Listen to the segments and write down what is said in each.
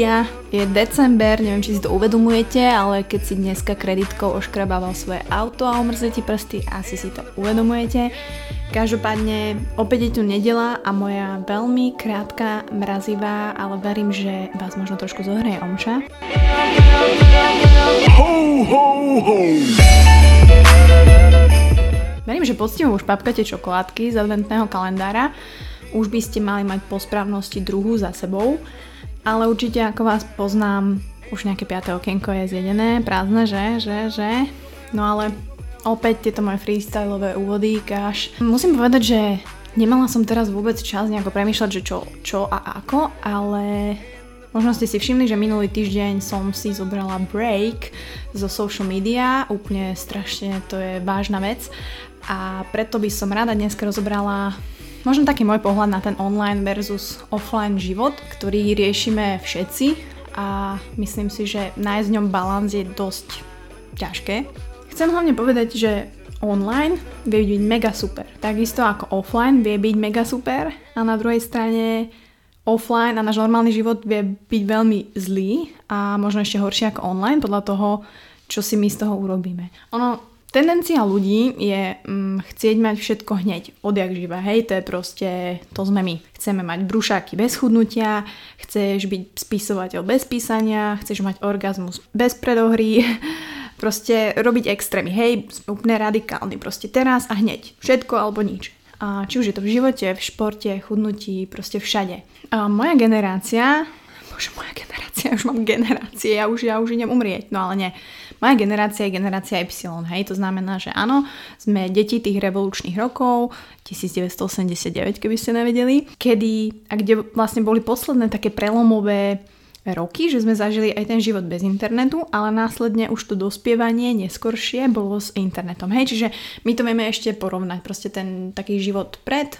ľudia, je december, neviem, či si to uvedomujete, ale keď si dneska kreditkou oškrabával svoje auto a umrzli ti prsty, asi si to uvedomujete. Každopádne, opäť je tu nedela a moja veľmi krátka, mrazivá, ale verím, že vás možno trošku zohreje omša. Ho, ho, ho. Verím, že poctivo už papkate čokoládky z adventného kalendára. Už by ste mali mať po správnosti druhú za sebou ale určite ako vás poznám, už nejaké 5. okienko je zjedené, prázdne, že, že, že. No ale opäť tieto moje freestyleové úvody, káš. Musím povedať, že nemala som teraz vôbec čas nejako premýšľať, že čo, čo a ako, ale možno ste si všimli, že minulý týždeň som si zobrala break zo social media, úplne strašne to je vážna vec a preto by som rada dneska rozobrala Možno taký môj pohľad na ten online versus offline život, ktorý riešime všetci a myslím si, že nájsť v ňom balans je dosť ťažké. Chcem hlavne povedať, že online vie byť mega super. Takisto ako offline vie byť mega super a na druhej strane offline a náš normálny život vie byť veľmi zlý a možno ešte horšie ako online podľa toho, čo si my z toho urobíme. Ono Tendencia ľudí je mm, chcieť mať všetko hneď, odjak živé, hej, to je proste, to sme my. Chceme mať brúšaky bez chudnutia, chceš byť spisovateľ bez písania, chceš mať orgazmus bez predohry, proste robiť extrémy, hej, úplne radikálny, proste teraz a hneď, všetko alebo nič. A či už je to v živote, v športe, chudnutí, proste všade. A moja generácia, bože, moja generácia, už mám generácie, ja už, ja už idem umrieť, no ale nie moja generácia je generácia Y, hej, to znamená, že áno, sme deti tých revolučných rokov, 1989, keby ste nevedeli, kedy, a kde vlastne boli posledné také prelomové roky, že sme zažili aj ten život bez internetu, ale následne už to dospievanie neskoršie bolo s internetom. Hej, čiže my to vieme ešte porovnať, proste ten taký život pred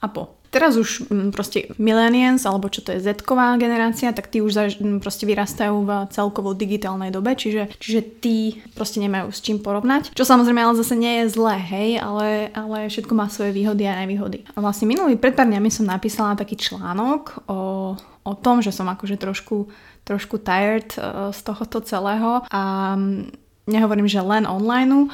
a po. Teraz už mm, proste millennials, alebo čo to je Z-ková generácia, tak tí už zaž, mm, proste vyrastajú v celkovo digitálnej dobe, čiže, čiže tí proste nemajú s čím porovnať. Čo samozrejme ale zase nie je zlé, hej, ale, ale všetko má svoje výhody a nevýhody. A vlastne minulý pred pár dňami som napísala taký článok o, o tom, že som akože trošku, trošku tired uh, z tohoto celého a um, nehovorím, že len online,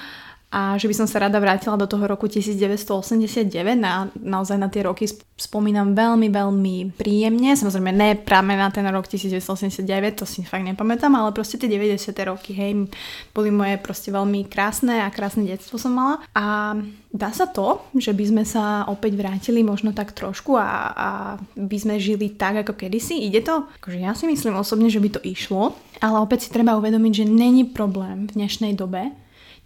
a že by som sa rada vrátila do toho roku 1989. Na, naozaj na tie roky spomínam veľmi, veľmi príjemne. Samozrejme, ne práve na ten rok 1989, to si fakt nepamätám, ale proste tie 90. roky, hej, boli moje proste veľmi krásne a krásne detstvo som mala. A dá sa to, že by sme sa opäť vrátili možno tak trošku a, a by sme žili tak ako kedysi? Ide to? Akože ja si myslím osobne, že by to išlo, ale opäť si treba uvedomiť, že není problém v dnešnej dobe,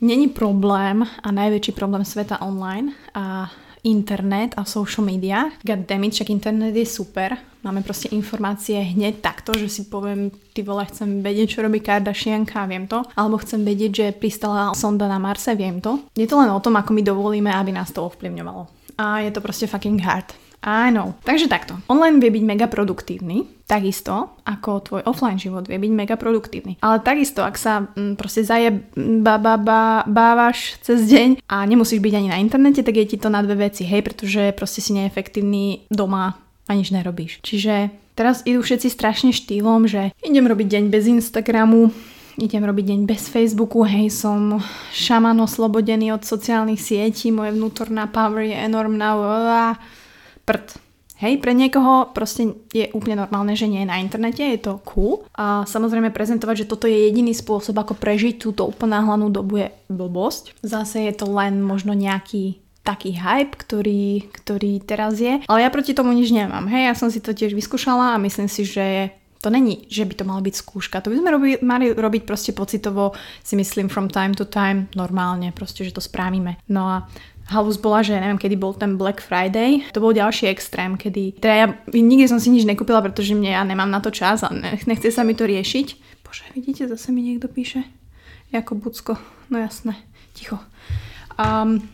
Není problém a najväčší problém sveta online a internet a social media. Goddammit, však internet je super. Máme proste informácie hneď takto, že si poviem, ty vole, chcem vedieť, čo robí Kardashianka, viem to. Alebo chcem vedieť, že pristala sonda na Marse, viem to. Je to len o tom, ako my dovolíme, aby nás to ovplyvňovalo. A je to proste fucking hard. Áno. Takže takto. Online vie byť mega produktívny, takisto ako tvoj offline život vie byť mega produktívny. Ale takisto, ak sa m, mm, proste zaje ba, ba, ba, bávaš cez deň a nemusíš byť ani na internete, tak je ti to na dve veci, hej, pretože proste si neefektívny doma a nič nerobíš. Čiže teraz idú všetci strašne štýlom, že idem robiť deň bez Instagramu, idem robiť deň bez Facebooku, hej, som šaman oslobodený od sociálnych sietí, moje vnútorná power je enormná, prd. Hej, pre niekoho proste je úplne normálne, že nie je na internete, je to cool. A samozrejme prezentovať, že toto je jediný spôsob, ako prežiť túto uponáhlanú dobu je blbosť. Zase je to len možno nejaký taký hype, ktorý, ktorý teraz je. Ale ja proti tomu nič nemám. Hej, ja som si to tiež vyskúšala a myslím si, že to není, že by to mala byť skúška. To by sme robi, mali robiť proste pocitovo, si myslím, from time to time, normálne, proste, že to spravíme. No a Halus bola, že neviem, kedy bol ten Black Friday. To bol ďalší extrém, kedy... Teda ja nikdy som si nič nekúpila, pretože mne ja nemám na to čas a nechce sa mi to riešiť. Bože, vidíte, zase mi niekto píše. Jako Bucko. No jasné. Ticho. Um,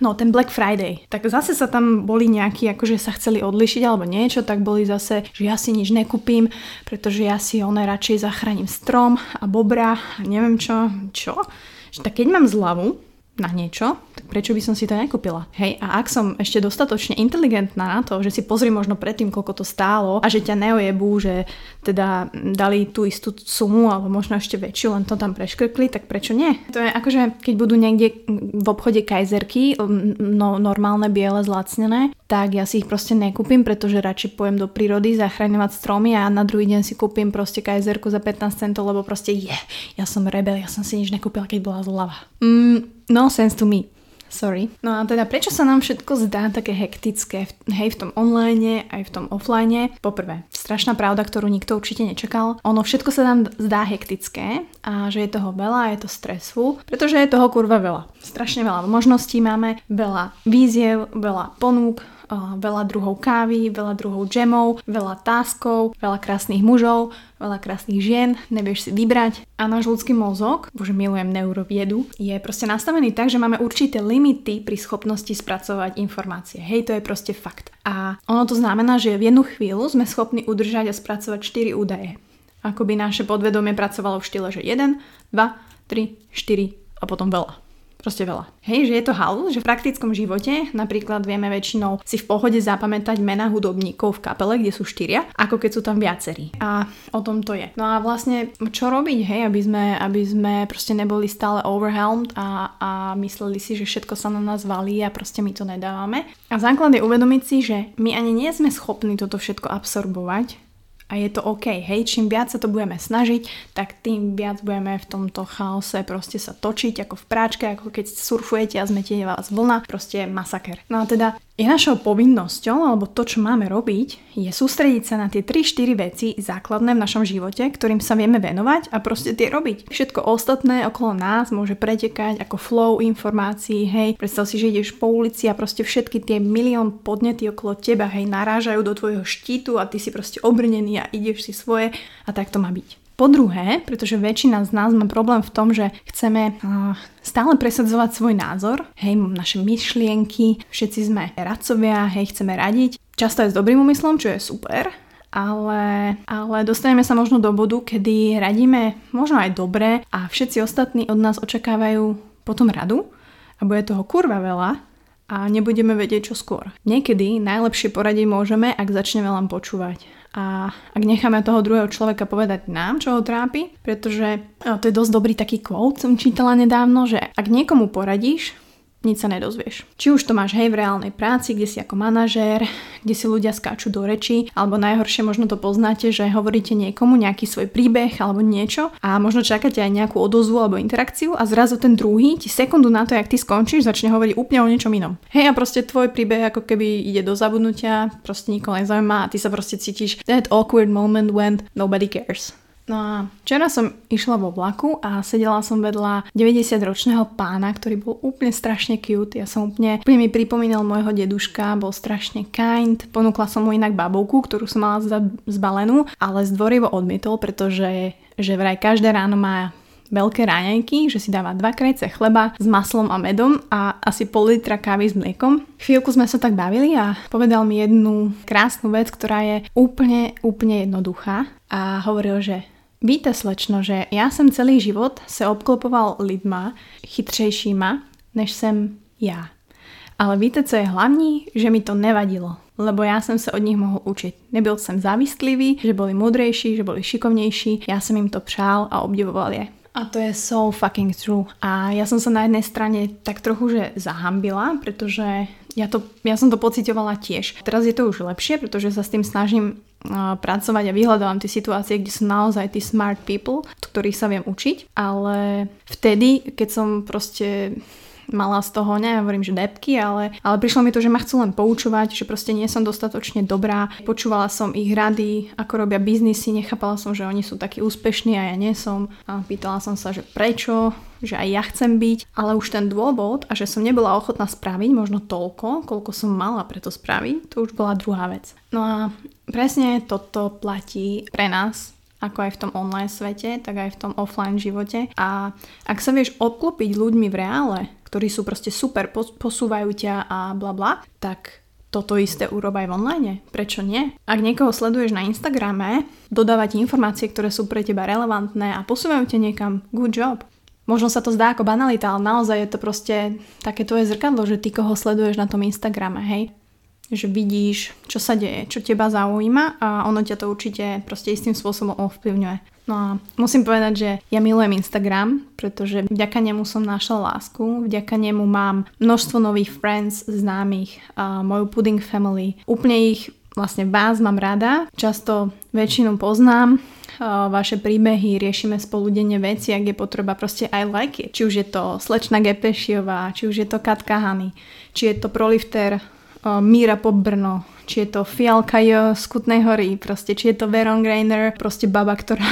No, ten Black Friday. Tak zase sa tam boli nejakí, akože sa chceli odlišiť alebo niečo, tak boli zase, že ja si nič nekúpim, pretože ja si one radšej zachránim strom a bobra a neviem čo. Čo? Že tak keď mám zľavu, na niečo, tak prečo by som si to nekúpila? Hej, a ak som ešte dostatočne inteligentná na to, že si pozri možno predtým, koľko to stálo a že ťa neojebú, že teda dali tú istú sumu alebo možno ešte väčšiu, len to tam preškrkli, tak prečo nie? To je akože, keď budú niekde v obchode kajzerky, no, normálne biele zlacnené, tak ja si ich proste nekúpim, pretože radšej pojem do prírody zachraňovať stromy a na druhý deň si kúpim proste kajzerku za 15 centov, lebo proste je, yeah, ja som rebel, ja som si nič nekúpila, keď bola zľava. Mm, no sense to me. Sorry. No a teda prečo sa nám všetko zdá také hektické, hej, v tom online aj v tom offline? Poprvé, strašná pravda, ktorú nikto určite nečakal. Ono všetko sa nám zdá hektické a že je toho veľa, je to stressful, pretože je toho kurva veľa. Strašne veľa možností máme, veľa víziev, veľa ponúk, veľa druhov kávy, veľa druhov džemov, veľa táskov, veľa krásnych mužov, veľa krásnych žien, nevieš si vybrať. A náš ľudský mozog, bože milujem neuroviedu, je proste nastavený tak, že máme určité limity pri schopnosti spracovať informácie. Hej, to je proste fakt. A ono to znamená, že v jednu chvíľu sme schopní udržať a spracovať 4 údaje. Ako by naše podvedomie pracovalo v štýle, že 1, 2, 3, 4 a potom veľa. Proste veľa. Hej, že je to halus, že v praktickom živote napríklad vieme väčšinou si v pohode zapamätať mena hudobníkov v kapele, kde sú štyria, ako keď sú tam viacerí. A o tom to je. No a vlastne, čo robiť, hej, aby sme, aby sme proste neboli stále overwhelmed a, a mysleli si, že všetko sa na nás valí a proste my to nedávame. A základ je uvedomiť si, že my ani nie sme schopní toto všetko absorbovať, a je to OK, hej, čím viac sa to budeme snažiť, tak tým viac budeme v tomto chaose proste sa točiť ako v práčke, ako keď surfujete a zmetie vás vlna, proste masaker. No a teda je našou povinnosťou, alebo to, čo máme robiť, je sústrediť sa na tie 3-4 veci základné v našom živote, ktorým sa vieme venovať a proste tie robiť. Všetko ostatné okolo nás môže pretekať ako flow informácií, hej, predstav si, že ideš po ulici a proste všetky tie milión podnety okolo teba, hej, narážajú do tvojho štítu a ty si proste obrnený a ideš si svoje a tak to má byť. Po druhé, pretože väčšina z nás má problém v tom, že chceme uh, stále presadzovať svoj názor, hej, naše myšlienky, všetci sme radcovia, hej, chceme radiť. Často aj s dobrým úmyslom, čo je super, ale, ale dostaneme sa možno do bodu, kedy radíme možno aj dobre a všetci ostatní od nás očakávajú potom radu a bude toho kurva veľa a nebudeme vedieť čo skôr. Niekedy najlepšie poradiť môžeme, ak začneme len počúvať a ak necháme toho druhého človeka povedať nám, čo ho trápi, pretože to je dosť dobrý taký quote, som čítala nedávno, že ak niekomu poradíš, nič sa nedozvieš. Či už to máš hej v reálnej práci, kde si ako manažér, kde si ľudia skáču do reči, alebo najhoršie možno to poznáte, že hovoríte niekomu nejaký svoj príbeh alebo niečo a možno čakáte aj nejakú odozvu alebo interakciu a zrazu ten druhý ti sekundu na to, jak ty skončíš, začne hovoriť úplne o niečom inom. Hej a proste tvoj príbeh ako keby ide do zabudnutia, proste nikoho nezaujíma a ty sa proste cítiš that awkward moment when nobody cares. No a včera som išla vo vlaku a sedela som vedľa 90-ročného pána, ktorý bol úplne strašne cute. Ja som úplne, úplne mi pripomínal môjho deduška, bol strašne kind. Ponúkla som mu inak babovku, ktorú som mala zbalenú, ale zdvorivo odmietol, pretože že vraj každé ráno má veľké ráňajky, že si dáva dva krajce chleba s maslom a medom a asi pol litra kávy s mliekom. Chvíľku sme sa tak bavili a povedal mi jednu krásnu vec, ktorá je úplne, úplne jednoduchá a hovoril, že Víte, slečno, že já jsem celý život se obklopoval lidma chytřejšíma, než jsem já. Ale víte, co je hlavní? Že mi to nevadilo, lebo já jsem se od nich mohl učit. Nebyl jsem závistlivý, že boli mudrejší, že boli šikovnější, já jsem jim to přál a obdivoval je. A to je so fucking true. A ja som sa na jednej strane tak trochu že zahambila, pretože ja, to, ja som to pocitovala tiež. Teraz je to už lepšie, pretože sa s tým snažím pracovať a vyhľadávam tie situácie, kde sú naozaj tí smart people, ktorých sa viem učiť, ale vtedy, keď som proste mala z toho, nehovorím, že depky, ale, ale prišlo mi to, že ma chcú len poučovať, že proste nie som dostatočne dobrá. Počúvala som ich rady, ako robia biznisy, nechápala som, že oni sú takí úspešní a ja nie som. A pýtala som sa, že prečo, že aj ja chcem byť, ale už ten dôvod a že som nebola ochotná spraviť možno toľko, koľko som mala preto spraviť, to už bola druhá vec. No a presne toto platí pre nás, ako aj v tom online svete, tak aj v tom offline živote. A ak sa vieš obklopiť ľuďmi v reále, ktorí sú proste super, posúvajú ťa a bla bla, tak toto isté urob aj v online. Prečo nie? Ak niekoho sleduješ na Instagrame, dodávať informácie, ktoré sú pre teba relevantné a posúvajú ťa niekam, good job. Možno sa to zdá ako banalita, ale naozaj je to proste také tvoje zrkadlo, že ty koho sleduješ na tom Instagrame, hej? Že vidíš, čo sa deje, čo teba zaujíma a ono ťa to určite proste istým spôsobom ovplyvňuje. No a musím povedať, že ja milujem Instagram, pretože vďaka nemu som našla lásku, vďaka nemu mám množstvo nových friends, známych, a moju pudding family. Úplne ich, vlastne vás mám rada, často väčšinu poznám, vaše príbehy, riešime spolu denne veci, ak je potreba, proste I like it. Či už je to slečna Gepešiová, či už je to Katka Hany, či je to prolifter Míra po Brno, či je to Fialka jo z Kutnej hory, proste či je to Veron Greiner, proste baba, ktorá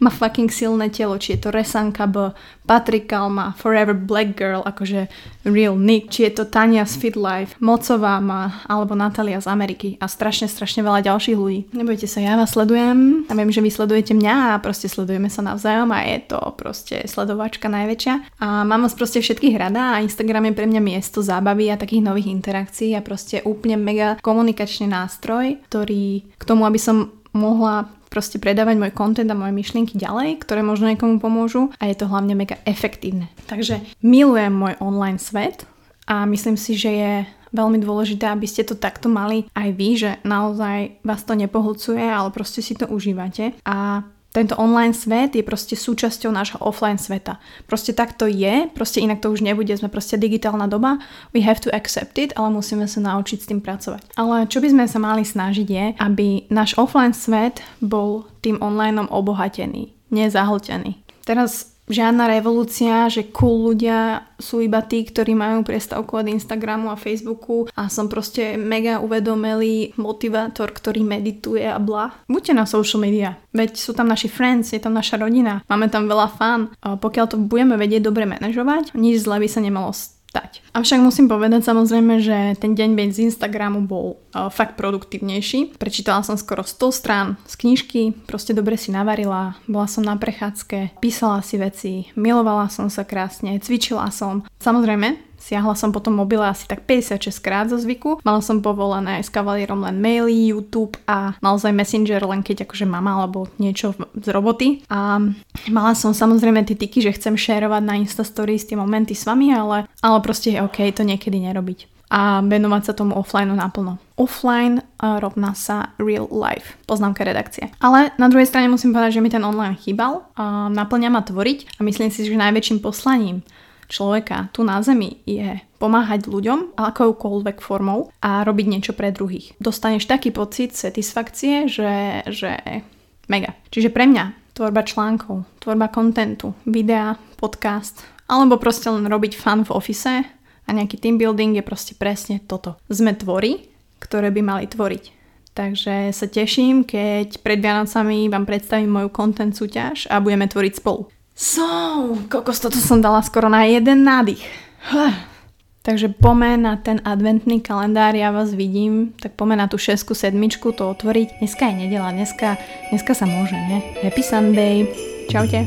má fucking silné telo, či je to Resanka B, Patrick Kalma, Forever Black Girl, akože Real Nick, či je to Tania z Fit Life, Mocová má, alebo Natalia z Ameriky a strašne, strašne veľa ďalších ľudí. Nebojte sa, ja vás sledujem a viem, že vy sledujete mňa a proste sledujeme sa navzájom a je to proste sledovačka najväčšia. A mám vás proste všetkých rada a Instagram je pre mňa miesto zábavy a takých nových interakcií a proste úplne mega komunikačný nástroj, ktorý k tomu, aby som mohla proste predávať môj content a moje myšlienky ďalej, ktoré možno niekomu pomôžu a je to hlavne mega efektívne. Takže milujem môj online svet a myslím si, že je veľmi dôležité, aby ste to takto mali aj vy, že naozaj vás to nepohlcuje, ale proste si to užívate a tento online svet je proste súčasťou nášho offline sveta. Proste tak to je, proste inak to už nebude, sme proste digitálna doba, we have to accept it, ale musíme sa naučiť s tým pracovať. Ale čo by sme sa mali snažiť je, aby náš offline svet bol tým online obohatený, nezahltený. Teraz žiadna revolúcia, že cool ľudia sú iba tí, ktorí majú prestávku od Instagramu a Facebooku a som proste mega uvedomelý motivátor, ktorý medituje a bla. Buďte na social media, veď sú tam naši friends, je tam naša rodina, máme tam veľa fan. Pokiaľ to budeme vedieť dobre manažovať, nič zle by sa nemalo stať dať. Avšak musím povedať samozrejme, že ten deň bez Instagramu bol uh, fakt produktívnejší. Prečítala som skoro 100 strán z knižky, proste dobre si navarila, bola som na prechádzke, písala si veci, milovala som sa krásne, cvičila som. Samozrejme, Siahla som potom mobile asi tak 56 krát zo zvyku. Mala som povolené s kavalierom len maily, YouTube a naozaj Messenger len keď akože mama alebo niečo z roboty. A mala som samozrejme tie tyky, že chcem šerovať na Insta Stories tie momenty s vami, ale, ale proste je OK to niekedy nerobiť a venovať sa tomu offline naplno. Offline rovná sa real life. Poznámka redakcie. Ale na druhej strane musím povedať, že mi ten online chýbal. A naplňa ma tvoriť a myslím si, že najväčším poslaním človeka tu na Zemi je pomáhať ľuďom akoukoľvek formou a robiť niečo pre druhých. Dostaneš taký pocit satisfakcie, že, že mega. Čiže pre mňa tvorba článkov, tvorba kontentu, videa, podcast, alebo proste len robiť fan v ofise a nejaký team building je proste presne toto. Sme tvory, ktoré by mali tvoriť. Takže sa teším, keď pred Vianocami vám predstavím moju content súťaž a budeme tvoriť spolu. So, kokos, toto som dala skoro na jeden nádych. Huh. Takže pome na ten adventný kalendár, ja vás vidím, tak pome na tú šesku, sedmičku to otvoriť. Dneska je nedela, dneska, dneska sa môže, ne? Happy Sunday. Čaute.